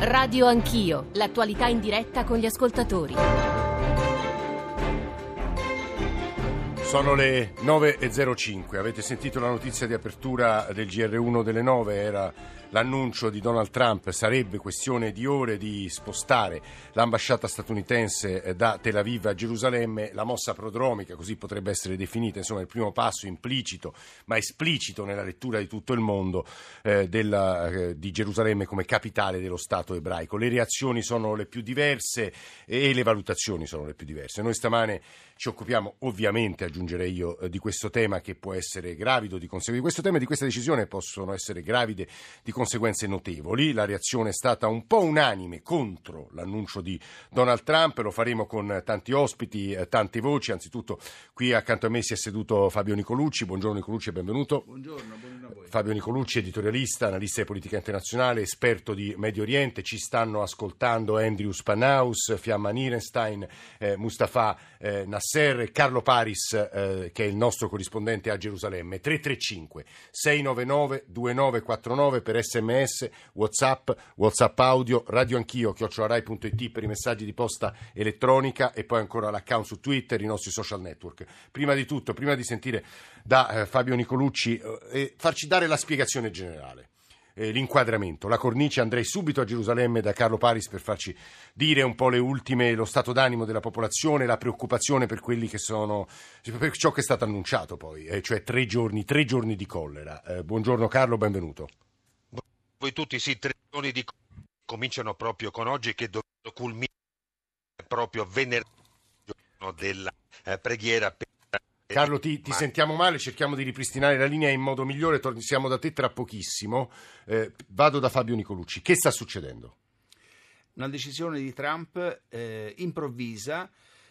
Radio Anch'io, l'attualità in diretta con gli ascoltatori. Sono le 9.05, avete sentito la notizia di apertura del GR1 delle 9, era l'annuncio di Donald Trump, sarebbe questione di ore di spostare l'ambasciata statunitense eh, da Tel Aviv a Gerusalemme, la mossa prodromica, così potrebbe essere definita, insomma il primo passo implicito ma esplicito nella lettura di tutto il mondo eh, della, eh, di Gerusalemme come capitale dello Stato ebraico. Le reazioni sono le più diverse e le valutazioni sono le più diverse. Noi stamane ci occupiamo ovviamente, aggiungerei io, eh, di questo tema che può essere gravido di conseguenze. Di questo tema e di questa decisione possono essere gravide di conseguenze notevoli. La reazione è stata un po' unanime contro l'annuncio di Donald Trump, lo faremo con tanti ospiti, eh, tante voci. Anzitutto qui accanto a me si è seduto Fabio Nicolucci. Buongiorno Nicolucci e benvenuto. Buongiorno, buongiorno a voi. Fabio Nicolucci, editorialista, analista di politica internazionale, esperto di Medio Oriente. Ci stanno ascoltando Andrew Spanaus, Fiamma Nierenstein, eh, Mustafa eh, Nasser Carlo Paris, eh, che è il nostro corrispondente a Gerusalemme. 335 699 2949 per sms, whatsapp, whatsapp audio, radio anch'io, chiocciolarai.it per i messaggi di posta elettronica e poi ancora l'account su Twitter, i nostri social network. Prima di tutto, prima di sentire da eh, Fabio Nicolucci, eh, farci dare la spiegazione generale. eh, L'inquadramento, la cornice, andrei subito a Gerusalemme da Carlo Paris per farci dire un po' le ultime, lo stato d'animo della popolazione, la preoccupazione per quelli che sono, per ciò che è stato annunciato poi, eh, cioè tre giorni, tre giorni di collera. Eh, buongiorno Carlo, benvenuto. Voi tutti sì, tre giorni di cominciano proprio con oggi che dovrebbero culminare proprio venerdì, giorno della eh, preghiera per Carlo, ti, ti Ma- sentiamo male, cerchiamo di ripristinare la linea in modo migliore, tor- siamo da te tra pochissimo. Eh, vado da Fabio Nicolucci. Che sta succedendo? Una decisione di Trump eh, improvvisa,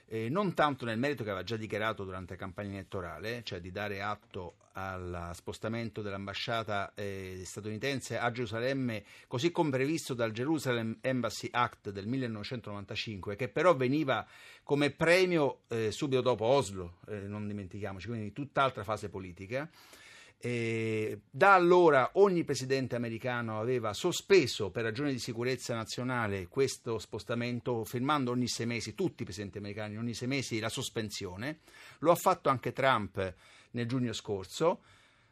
eh, non tanto nel merito che aveva già dichiarato durante la campagna elettorale, cioè di dare atto al spostamento dell'ambasciata eh, statunitense a Gerusalemme, così come previsto dal Jerusalem Embassy Act del 1995, che però veniva come premio eh, subito dopo Oslo, eh, non dimentichiamoci, quindi tutt'altra fase politica. E da allora ogni presidente americano aveva sospeso per ragioni di sicurezza nazionale questo spostamento, firmando ogni sei mesi, tutti i presidenti americani, ogni sei mesi la sospensione. Lo ha fatto anche Trump nel giugno scorso.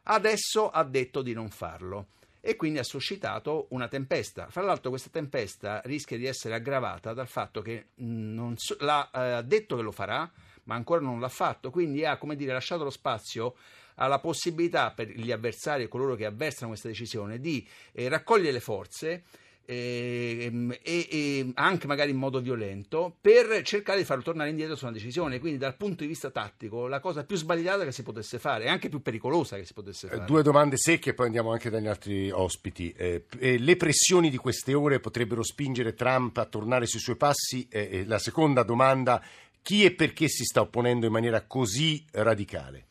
Adesso ha detto di non farlo e quindi ha suscitato una tempesta. Fra l'altro questa tempesta rischia di essere aggravata dal fatto che non so- l'ha, eh, ha detto che lo farà, ma ancora non l'ha fatto, quindi ha come dire, lasciato lo spazio alla possibilità per gli avversari e coloro che avversano questa decisione di eh, raccogliere le forze ehm, e, e anche magari in modo violento per cercare di farlo tornare indietro su una decisione. Quindi, dal punto di vista tattico, la cosa più sbagliata che si potesse fare e anche più pericolosa che si potesse Eh, fare. Due domande secche, poi andiamo anche dagli altri ospiti. Eh, eh, le pressioni di queste ore potrebbero spingere Trump a tornare sui suoi passi? Eh, eh, la seconda domanda, chi e perché si sta opponendo in maniera così radicale?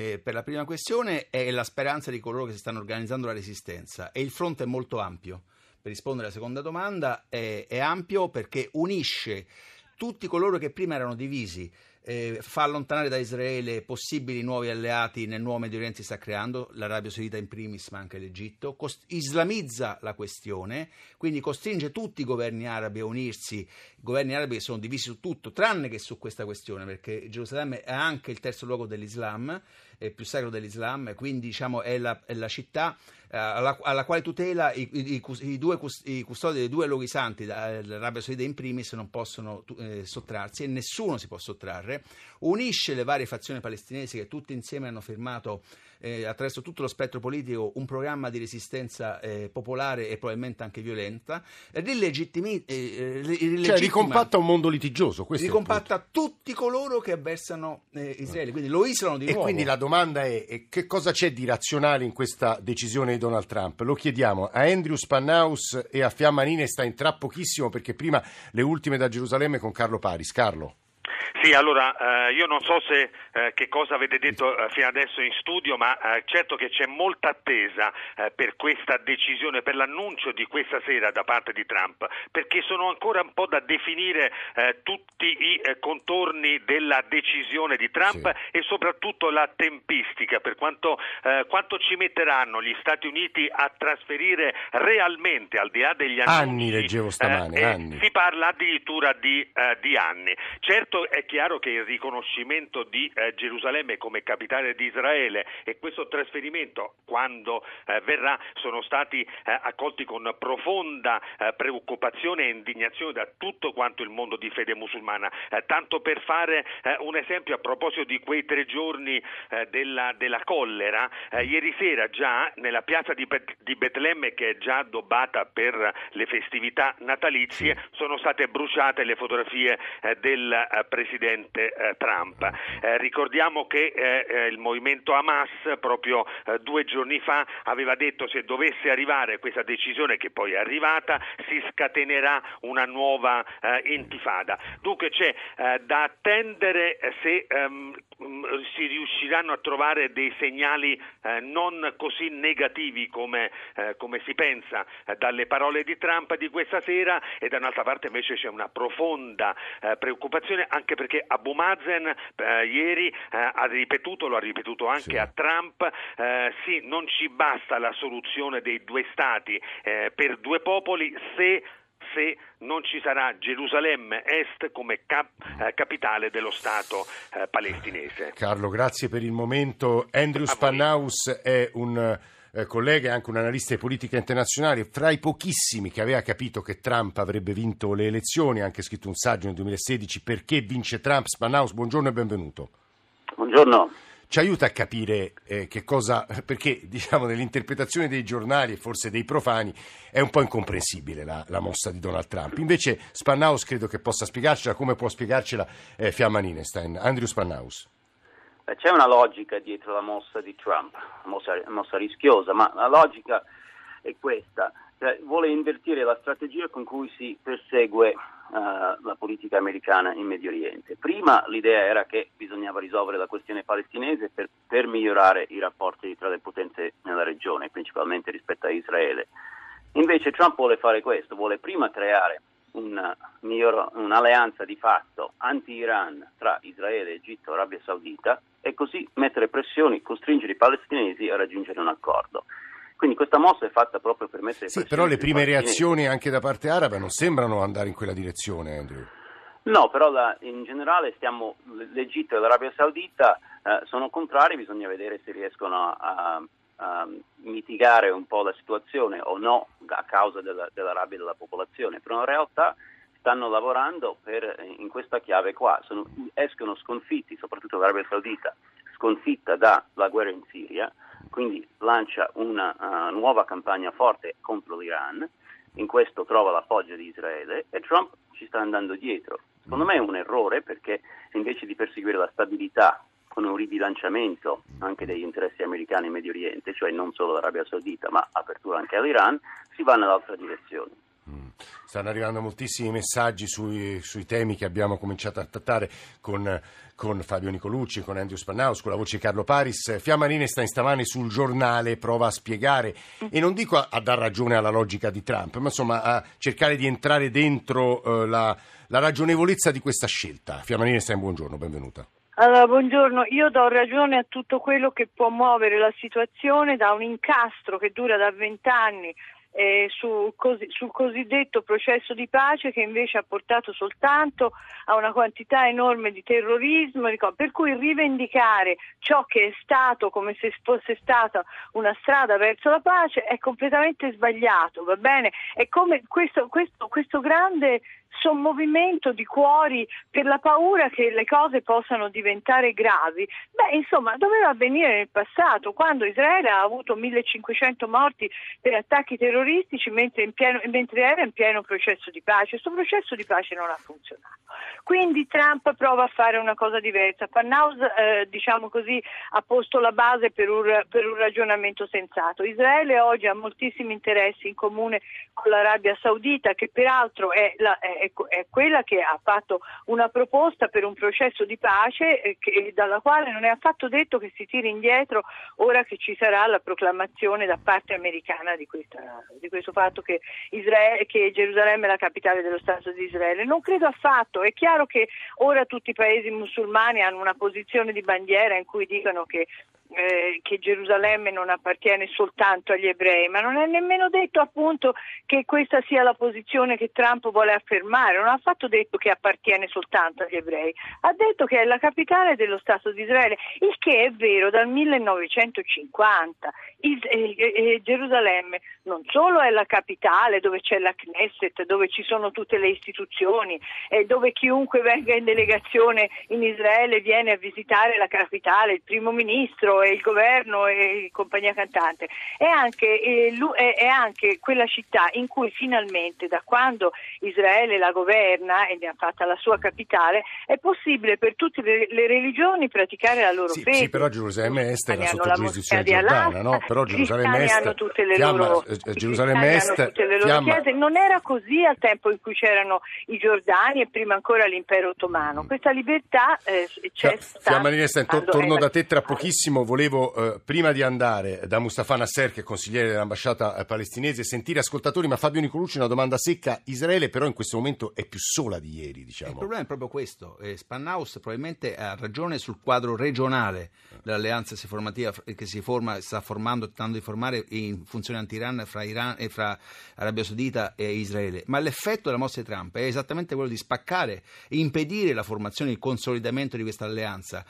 Eh, per la prima questione è la speranza di coloro che si stanno organizzando la resistenza e il fronte è molto ampio. Per rispondere alla seconda domanda, è, è ampio perché unisce tutti coloro che prima erano divisi, eh, fa allontanare da Israele possibili nuovi alleati nel nuovo Medio Oriente si sta creando, l'Arabia Saudita in primis, ma anche l'Egitto, cost- islamizza la questione, quindi costringe tutti i governi arabi a unirsi, i governi arabi che sono divisi su tutto, tranne che su questa questione, perché Gerusalemme è anche il terzo luogo dell'Islam, è più sacro dell'Islam, quindi diciamo è la, è la città eh, alla, alla quale tutela i, i- i due i custodi dei due luoghi santi, l'Arabia Saudita in primis, non possono eh, sottrarsi e nessuno si può sottrarre. Unisce le varie fazioni palestinesi che tutte insieme hanno firmato eh, attraverso tutto lo spettro politico un programma di resistenza eh, popolare e probabilmente anche violenta. Rilegittimi- eh, eh, Cioè, ricompatta un mondo litigioso. Ricompatta tutti coloro che avversano eh, Israele, quindi lo isolano di E nuovo. quindi la domanda è, che cosa c'è di razionale in questa decisione di Donald Trump? Lo chiediamo a Andrew Spannaus e a Fiamma Ninestein tra pochissimo perché prima le ultime da Gerusalemme con Carlo Paris. Carlo. Sì, allora eh, io non so se eh, che cosa avete detto eh, fino adesso in studio, ma eh, certo che c'è molta attesa eh, per questa decisione, per l'annuncio di questa sera da parte di Trump, perché sono ancora un po' da definire eh, tutti i contorni della decisione di Trump sì. e soprattutto la tempistica, per quanto, quanto, ci metteranno gli Stati Uniti a trasferire realmente, al di là degli annunci, anni leggevo stamane, anni. si parla addirittura di, di anni. Certo è chiaro che il riconoscimento di eh, Gerusalemme come capitale di Israele e questo trasferimento, quando eh, verrà, sono stati eh, accolti con profonda eh, preoccupazione e indignazione da tutto quanto il mondo di fede musulmana. Eh, tanto per fare un esempio a proposito di quei tre giorni della, della, collera, ieri sera già nella piazza di, Bet- di Betlemme che è già addobbata per le festività natalizie sono state bruciate le fotografie del presidente Trump. Eh, ricordiamo che eh, eh, il movimento Hamas proprio eh, due giorni fa aveva detto se dovesse arrivare questa decisione che poi è arrivata si scatenerà una nuova eh, intifada. Dunque c'è da attendere se ehm, si riusciranno a trovare dei segnali non così negativi come, come si pensa dalle parole di Trump di questa sera e da un'altra parte invece c'è una profonda preoccupazione anche perché Abu Mazen eh, ieri eh, ha ripetuto, lo ha ripetuto anche sì. a Trump, eh, sì, non ci basta la soluzione dei due stati eh, per due popoli se se non ci sarà Gerusalemme Est come cap- eh, capitale dello Stato eh, palestinese. Carlo, grazie per il momento. Andrew Spannaus è un eh, collega e anche un analista di politica internazionale, fra i pochissimi che aveva capito che Trump avrebbe vinto le elezioni, ha anche scritto un saggio nel 2016 Perché vince Trump? Spannaus, buongiorno e benvenuto. Buongiorno. Ci aiuta a capire eh, che cosa, perché diciamo nell'interpretazione dei giornali e forse dei profani è un po' incomprensibile la, la mossa di Donald Trump. Invece Spannaus credo che possa spiegarcela come può spiegarcela eh, Fiamma Ninestein. Andrew Spannaus. C'è una logica dietro la mossa di Trump, mossa, mossa rischiosa, ma la logica è questa. Cioè, vuole invertire la strategia con cui si persegue uh, la politica americana in Medio Oriente. Prima l'idea era che bisognava risolvere la questione palestinese per, per migliorare i rapporti tra le potenze nella regione, principalmente rispetto a Israele. Invece Trump vuole fare questo, vuole prima creare una, un'alleanza di fatto anti-Iran tra Israele, Egitto e Arabia Saudita e così mettere pressioni, costringere i palestinesi a raggiungere un accordo. Quindi questa mossa è fatta proprio per mettere Sì, però le prime reazioni anche da parte araba non sembrano andare in quella direzione, Andrew. No, però la, in generale stiamo, l'Egitto e l'Arabia Saudita eh, sono contrari, bisogna vedere se riescono a, a, mitigare un po' la situazione o no a causa della, della rabbia della popolazione, però in realtà stanno lavorando per, in questa chiave qua, Sono, escono sconfitti, soprattutto l'Arabia Saudita, sconfitta dalla guerra in Siria, quindi lancia una uh, nuova campagna forte contro l'Iran, in questo trova l'appoggio di Israele e Trump ci sta andando dietro. Secondo me è un errore perché invece di perseguire la stabilità con un ribilanciamento anche degli interessi americani in Medio Oriente, cioè non solo l'Arabia Saudita ma apertura anche all'Iran, si va nell'altra direzione. Mm. Stanno arrivando moltissimi messaggi sui, sui, temi che abbiamo cominciato a trattare con, con Fabio Nicolucci, con Andrew Spannaus, con la voce di Carlo Paris. Fiammarine sta in stamane sul giornale, prova a spiegare, e non dico a, a dar ragione alla logica di Trump, ma insomma a cercare di entrare dentro uh, la, la, ragionevolezza di questa scelta. Fiammarine sta in buongiorno, benvenuta. Allora, buongiorno, io do ragione a tutto quello che può muovere la situazione da un incastro che dura da vent'anni eh, sul, cos- sul, cosiddetto processo di pace che invece ha portato soltanto a una quantità enorme di terrorismo, per cui rivendicare ciò che è stato come se fosse stata una strada verso la pace è completamente sbagliato, va bene? È come questo, questo, questo grande sommovimento di cuori per la paura che le cose possano diventare gravi. Beh, insomma, doveva avvenire nel passato, quando Israele ha avuto 1500 morti per attacchi terroristici mentre, pieno, mentre era in pieno processo di pace. Questo processo di pace non ha funzionato. Quindi Trump prova a fare una cosa diversa. Pannaus, eh, diciamo così, ha posto la base per un, per un ragionamento sensato. Israele oggi ha moltissimi interessi in comune con l'Arabia Saudita, che peraltro è la, è è, è, quella che ha fatto una proposta per un processo di pace eh, che, dalla quale non è affatto detto che si tiri indietro ora che ci sarà la proclamazione da parte americana di, questa, di questo fatto che, Israele, che Gerusalemme è la capitale dello Stato di Israele. Non credo affatto, è chiaro che ora tutti i paesi musulmani hanno una posizione di bandiera in cui dicono che eh, che Gerusalemme non appartiene soltanto agli ebrei, ma non è nemmeno detto appunto che questa sia la posizione che Trump vuole affermare, non ha affatto detto che appartiene soltanto agli ebrei, ha detto che è la capitale dello Stato di Israele, il che è vero dal 1950. Is- eh, eh, Gerusalemme non solo è la capitale dove c'è la Knesset, dove ci sono tutte le istituzioni, dove chiunque venga in delegazione in Israele viene a visitare la capitale, il primo ministro, e il governo e compagnia cantante, è anche, è anche, quella città in cui finalmente da quando Israele la governa e ne ha fatta la sua capitale è possibile per tutte le, le religioni praticare la loro sì, fede. Sì, però Gerusalemme Est era sotto giurisdizione giordana, no? Però Gerusalemme Est hanno tutte le fiamma, loro, eh, Gerusalemme Est tutte le loro chiese. Non era così al tempo in cui c'erano i Giordani e prima ancora l'impero ottomano. Questa libertà eh, c'è stata. Fiamma torno da te tra pochissimo volevo, eh, prima di andare da Mustafa Nasser, che è consigliere dell'ambasciata eh, palestinese, sentire ascoltatori, ma Fabio Nicolucci una domanda secca. Israele però in questo momento è più sola di ieri, diciamo. Il problema è proprio questo. Eh, Spannaus probabilmente ha ragione sul quadro regionale dell'alleanza che si forma, sta formando, tentando di formare in funzione anti-Iran fra, Iran, e fra Arabia Saudita e Israele. Ma l'effetto della mossa di Trump è esattamente quello di spaccare e impedire la formazione il consolidamento di questa alleanza,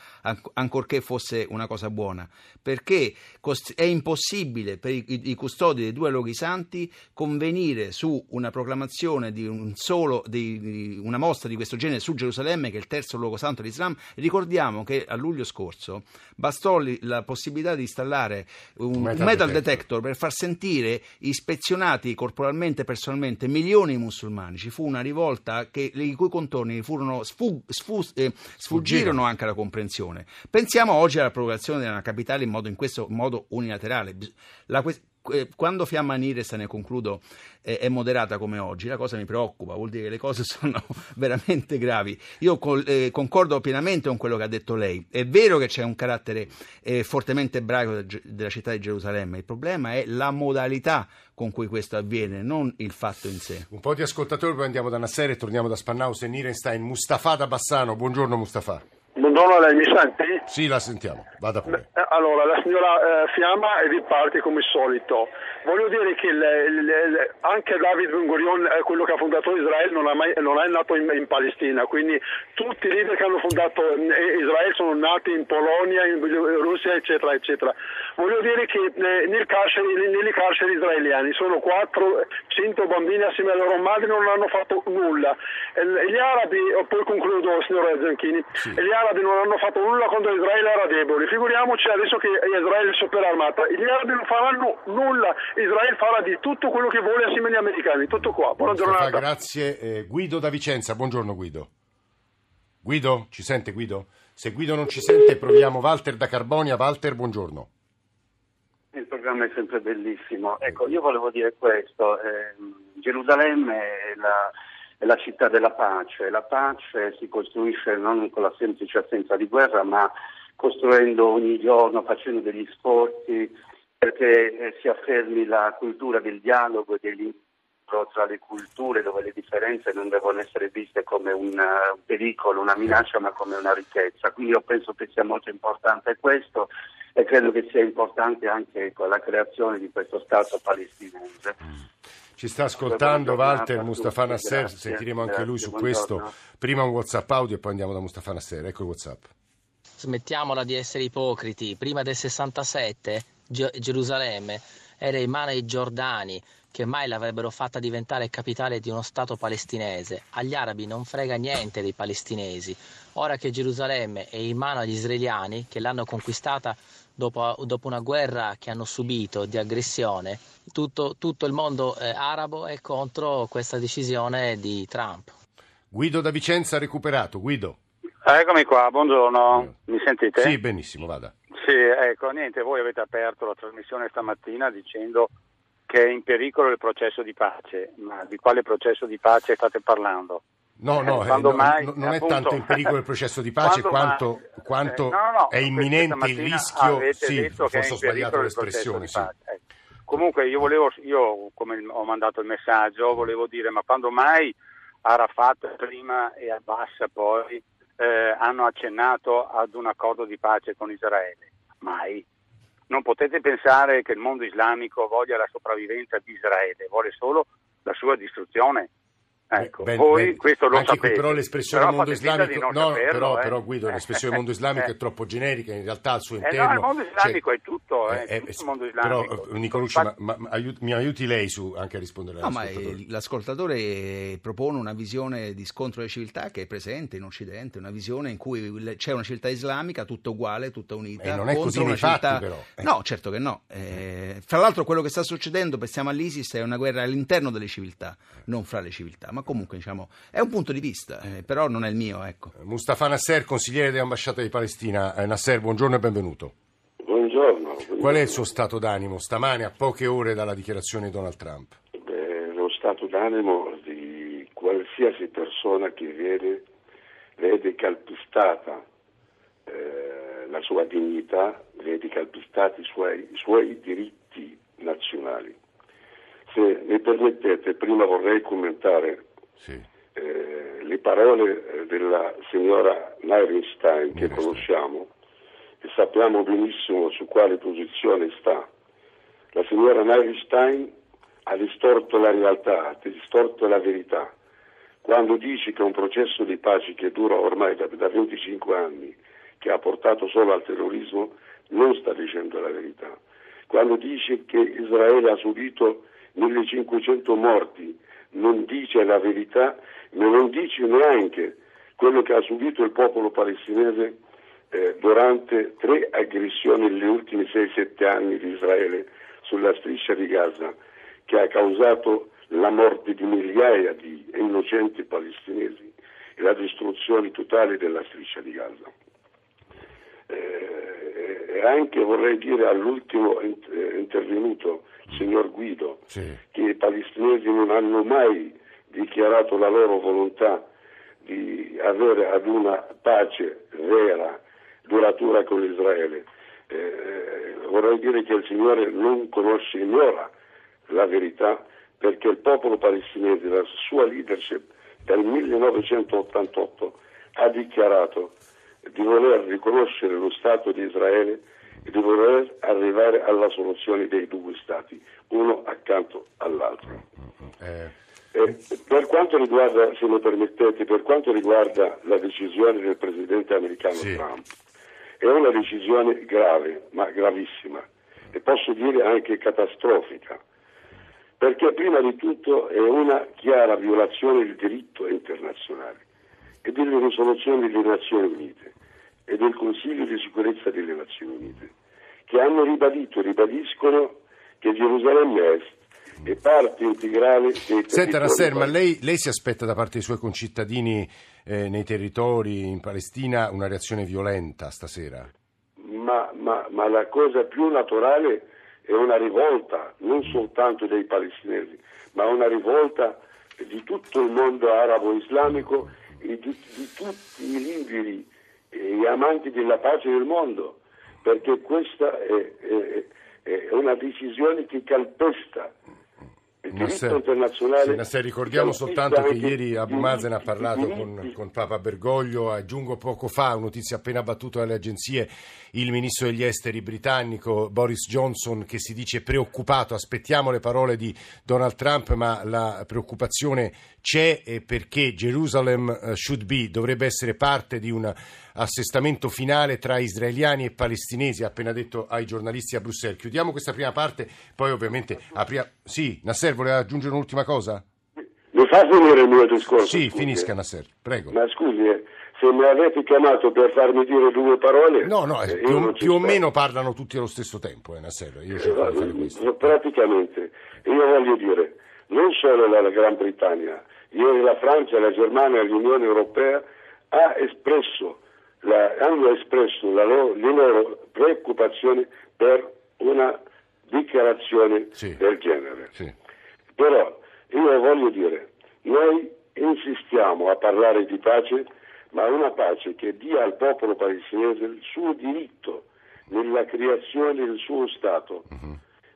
ancorché fosse una cosa buona buona, perché è impossibile per i, custodi dei due luoghi santi convenire su una proclamazione di, un solo, di una mostra di questo genere su Gerusalemme, che è il terzo luogo santo dell'Islam. Ricordiamo che a luglio scorso bastò la possibilità di installare un metal, metal detector. detector per far sentire ispezionati corporalmente e personalmente milioni di musulmani. Ci fu una rivolta che, i cui contorni furono sfu, sfu, eh, sfuggirono anche alla comprensione. Pensiamo oggi alla proclamazione della capitale in, modo, in questo modo unilaterale. La, quando Fiamma Nires, ne concludo, è, moderata come oggi, la cosa mi preoccupa, vuol dire che le cose sono veramente gravi. Io eh, concordo pienamente con quello che ha detto lei. È vero che c'è un carattere eh, fortemente ebraico della città di Gerusalemme, il problema è la modalità con cui questo avviene, non il fatto in sé. Un po' di ascoltatori, poi andiamo da Nasser e torniamo da Spannaus e Nirenstein. Mustafa da Bassano, buongiorno Mustafa. Buongiorno, lei mi sente? Sì, la sentiamo, vada pure. Eh, allora, la signora eh, Fiamma riparte come solito. Voglio dire che le, le, anche David Ben Gurion, eh, quello che ha fondato Israele, non, mai, non è nato in, in, Palestina, quindi tutti i leader che hanno fondato eh, Israele sono nati in Polonia, in Russia, eccetera, eccetera. Voglio dire che eh, nel carcere, nelle carceri israeliane sono 400 bambini assieme alle loro madri non hanno fatto nulla. gli arabi, poi concludo signora Zanchini, sì. gli arabi non hanno fatto nulla quando Israele era debole. Figuriamoci adesso che Israele è super armata. Gli arabi non faranno nulla Israele farà di tutto quello che vuole assieme agli americani. Tutto qua. Buona giornata. Grazie. Eh, Guido da Vicenza, buongiorno Guido. Guido, ci sente Guido? Se Guido non ci sente, proviamo Walter da Carbonia. Walter, buongiorno. Il programma è sempre bellissimo. Ecco, io volevo dire questo. Eh, Gerusalemme è la, è la città della pace. La pace si costruisce non con la semplice assenza di guerra, ma costruendo ogni giorno, facendo degli sforzi perché eh, si affermi la cultura del dialogo e dell'incontro tra le culture dove le differenze non devono essere viste come un uh, pericolo, una minaccia, ma come una ricchezza. Quindi io penso che sia molto importante questo e credo che sia importante anche la creazione di questo Stato palestinese. Ci sta ascoltando Walter Mustafa Nasser, grazie, sentiremo anche grazie, lui su buongiorno. questo. Prima un WhatsApp audio e poi andiamo da Mustafa Nasser. Ecco il WhatsApp. Smettiamola di essere ipocriti. Prima del 67 Gerusalemme era in mano ai Giordani, che mai l'avrebbero fatta diventare capitale di uno Stato palestinese. Agli arabi non frega niente dei palestinesi. Ora che Gerusalemme è in mano agli israeliani, che l'hanno conquistata dopo, dopo una guerra che hanno subito di aggressione, tutto, tutto il mondo eh, arabo è contro questa decisione di Trump. Guido da Vicenza ha recuperato. Guido. Eccomi qua, buongiorno. Mi sentite? Sì, benissimo, vada. Sì, ecco, niente, voi avete aperto la trasmissione stamattina dicendo che è in pericolo il processo di pace, ma di quale processo di pace state parlando? No, no, Eh, eh, no, mai, no, non è appunto, tanto in pericolo il processo di pace quanto, mai- quanto eh, no, no, è imminente il rischio. Sì, è forse ho sbagliato l'espressione. Sì. ecco. Comunque io volevo, io come ho mandato il messaggio, volevo dire, ma quando mai Arafat prima e Abbas poi eh, hanno accennato ad un accordo di pace con Israele? Mai. Non potete pensare che il mondo islamico voglia la sopravvivenza di Israele, vuole solo la sua distruzione. Ecco, Ben- voi ben- questo lo anche qui sapete. però l'espressione Però mondo islamico no, saperlo, però, eh. però Guido l'espressione mondo islamico Eh. è troppo generica in realtà al suo Eh interno no, il mondo islamico c'è- è tutto, eh, eh, tutto eh, il mondo però islamico. eh, Nicolucci ma, ma- ma aiut- mi aiuti lei su, anche a rispondere No, all'ascoltatore eh, l'ascoltatore propone una visione di scontro delle civiltà che è presente in Occidente, una visione in cui c'è una civiltà islamica tutta uguale, tutta unita. E non è contro così una nei fatti, civiltà- però. Eh. No, certo che no. Eh, fra l'altro quello che sta succedendo, pensiamo all'ISIS, è una guerra all'interno delle civiltà, non fra le civiltà, ma comunque diciamo, è un punto di vista, eh, però non è il mio, ecco. Mustafa Nasser, consigliere dell'ambasciata di Palestina Eh, Nasser, buongiorno e benvenuto Buongiorno. qual è il suo stato d'animo stamane a poche ore dalla dichiarazione di Donald Trump? Beh, lo stato d'animo di qualsiasi persona che vede, vede calpestata eh, la sua dignità, vede calpestati i suoi, i suoi diritti nazionali. Se mi permettete, prima vorrei commentare Sì. eh, le parole eh, della signora Nyrenstein che conosciamo e sappiamo benissimo su quale posizione sta. La signora Nyrenstein ha distorto la realtà, ha distorto la verità. Quando dice che un processo di pace che dura ormai da, da 25 anni, che ha portato solo al terrorismo, non sta dicendo la verità. Quando dice che Israele ha subito 1500 morti, non dice la verità, ma non dice neanche quello che ha subito il popolo palestinese eh, durante tre aggressioni negli ultimi 6-7 anni di Israele sulla striscia di Gaza, che ha causato la morte di migliaia di innocenti palestinesi e la distruzione totale della striscia di Gaza. Eh, e anche vorrei dire all'ultimo eh, intervenuto, signor Guido, Sì. che i palestinesi non hanno mai dichiarato la loro volontà di avere ad una pace vera, duratura con Israele. Eh, vorrei dire che il Signore non conosce, ignora la verità perché il popolo palestinese, la sua leadership dal 1988 ha dichiarato di voler riconoscere lo Stato di Israele e di voler arrivare alla soluzione dei due Stati, uno accanto all'altro. Eh, Eh, per quanto riguarda, se mi permettete, per quanto riguarda la decisione del presidente americano Sì. Trump, è una decisione grave, ma gravissima, e posso dire anche catastrofica, perché prima di tutto è una chiara violazione del diritto internazionale e delle risoluzioni delle Nazioni Unite e del Consiglio di sicurezza delle Nazioni Unite, che hanno ribadito e ribadiscono che Gerusalemme Est è parte integrale dei Senta Nasser, ma lei, lei si aspetta da parte dei suoi concittadini eh, nei territori in Palestina una reazione violenta stasera? ma, ma- ma la cosa più naturale è una rivolta, non soltanto dei palestinesi, ma una rivolta di tutto il mondo arabo-islamico e di, di tutti i liberi e gli amanti della pace del mondo, perché questa è, è- è una decisione che calpesta il diritto Nasser, internazionale. Nasser, ricordiamo soltanto che ieri Abu Mazen ha parlato con, con Papa Bergoglio, aggiungo poco fa, notizia appena battuta dalle agenzie, il ministro degli esteri britannico Boris Johnson che si dice preoccupato, aspettiamo le parole di Donald Trump, ma la preoccupazione c'è perché Jerusalem eh, should be, dovrebbe essere parte di un assestamento finale tra israeliani e palestinesi, ha appena detto ai giornalisti a Bruxelles. Chiudiamo questa prima parte, poi ovviamente apriamo... Sì, Nasser voleva aggiungere un'ultima cosa? Mi fa finire il mio discorso? Sì, scusi, finisca eh. Nasser, prego. Ma scusi, eh, se mi avete chiamato per farmi dire due parole... No, no, eh, eh, più, ci più o meno parlano tutti allo stesso tempo, eh, Nasser. Io cerco di fare questo. Eh, Praticamente, io voglio dire, non solo la Gran Bretagna, ieri la Francia, la Germania, l'Unione Europea ha espresso la- hanno espresso la loro- le loro preoccupazioni per una dichiarazione Sì. del genere. Sì. Però io voglio dire, noi insistiamo a parlare di pace, ma una pace che dia al popolo palestinese il suo diritto nella creazione del suo Stato,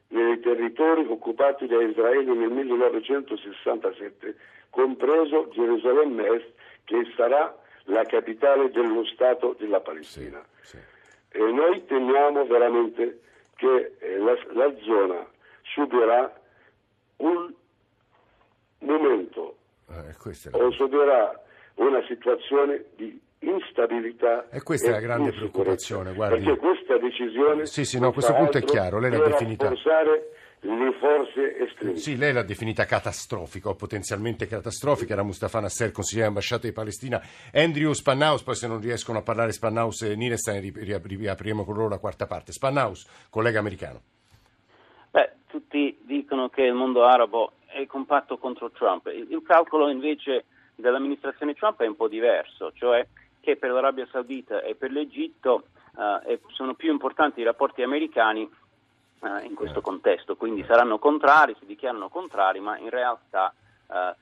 nei territori occupati da Israele nel 1967, compreso Gerusalemme Est, che sarà la capitale dello Stato della Palestina. Sì. E noi temiamo veramente che eh, la, la zona subirà un momento Eh, o subirà una situazione di instabilità E questa è la grande preoccupazione, guardi. perché questa decisione Sì, sì, no, questo punto è chiaro, lei l'ha definita- rafforzare le forze estreme Sì, lei l'ha definita catastrofica o potenzialmente catastrofica, era Mustafa Nasser, consigliere ambasciata di Palestina, Andrew Spannaus, poi se non riescono a parlare Spannaus e Nirestein ri- ri- riapriremo con loro la quarta parte. Spannaus, collega americano. Beh, tutti dicono che il mondo arabo è compatto contro Trump. Il, calcolo invece dell'amministrazione Trump è un po' diverso, cioè che per l'Arabia Saudita e per l'Egitto eh, sono più importanti i rapporti americani eh, in questo contesto, quindi saranno contrari, si dichiarano contrari, ma in realtà... eh,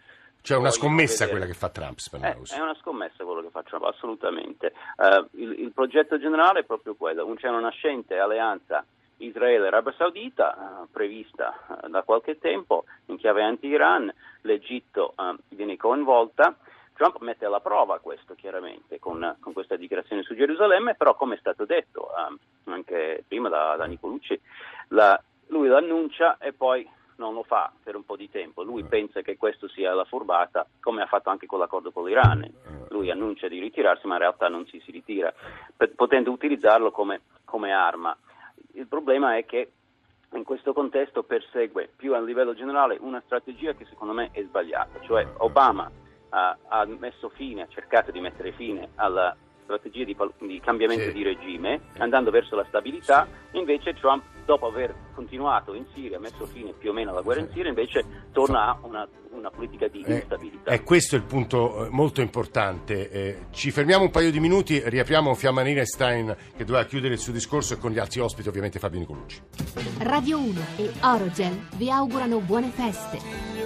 Cioè una scommessa vedere- quella che fa Trump, eh, Spannaus. è una scommessa quello che facciamo, assolutamente. Eh, il, il progetto generale è proprio quello, c'è una nascente alleanza Israele-Arabia Saudita eh, prevista eh, da qualche tempo in chiave anti-Iran, l'Egitto eh, viene coinvolta. Trump mette alla prova questo chiaramente con, con questa dichiarazione su Gerusalemme, però come è stato detto eh, anche prima da, da Nicolucci, la- lui l'annuncia e poi non lo fa per un po' di tempo. Lui pensa che questo sia la furbata, come ha fatto anche con l'accordo con l'Iran. Lui annuncia di ritirarsi, ma in realtà non si, si ritira, per- potendo utilizzarlo come, come arma. Il problema è che in questo contesto persegue più a livello generale una strategia che secondo me è sbagliata, cioè Obama ha, ha messo fine, ha cercato di mettere fine alla strategia di, di cambiamento Sì. di regime, andando verso la stabilità, invece Trump, dopo aver continuato in Siria, messo fine più o meno alla guerra in Siria, invece torna a una, una politica di Eh, instabilità. E questo è il punto eh, molto importante. Eh, ci fermiamo un paio di minuti, riapriamo Fiamma Stein che doveva chiudere il suo discorso e con gli altri ospiti ovviamente Fabio Nicolucci. Radio 1 e Orogel vi augurano buone feste.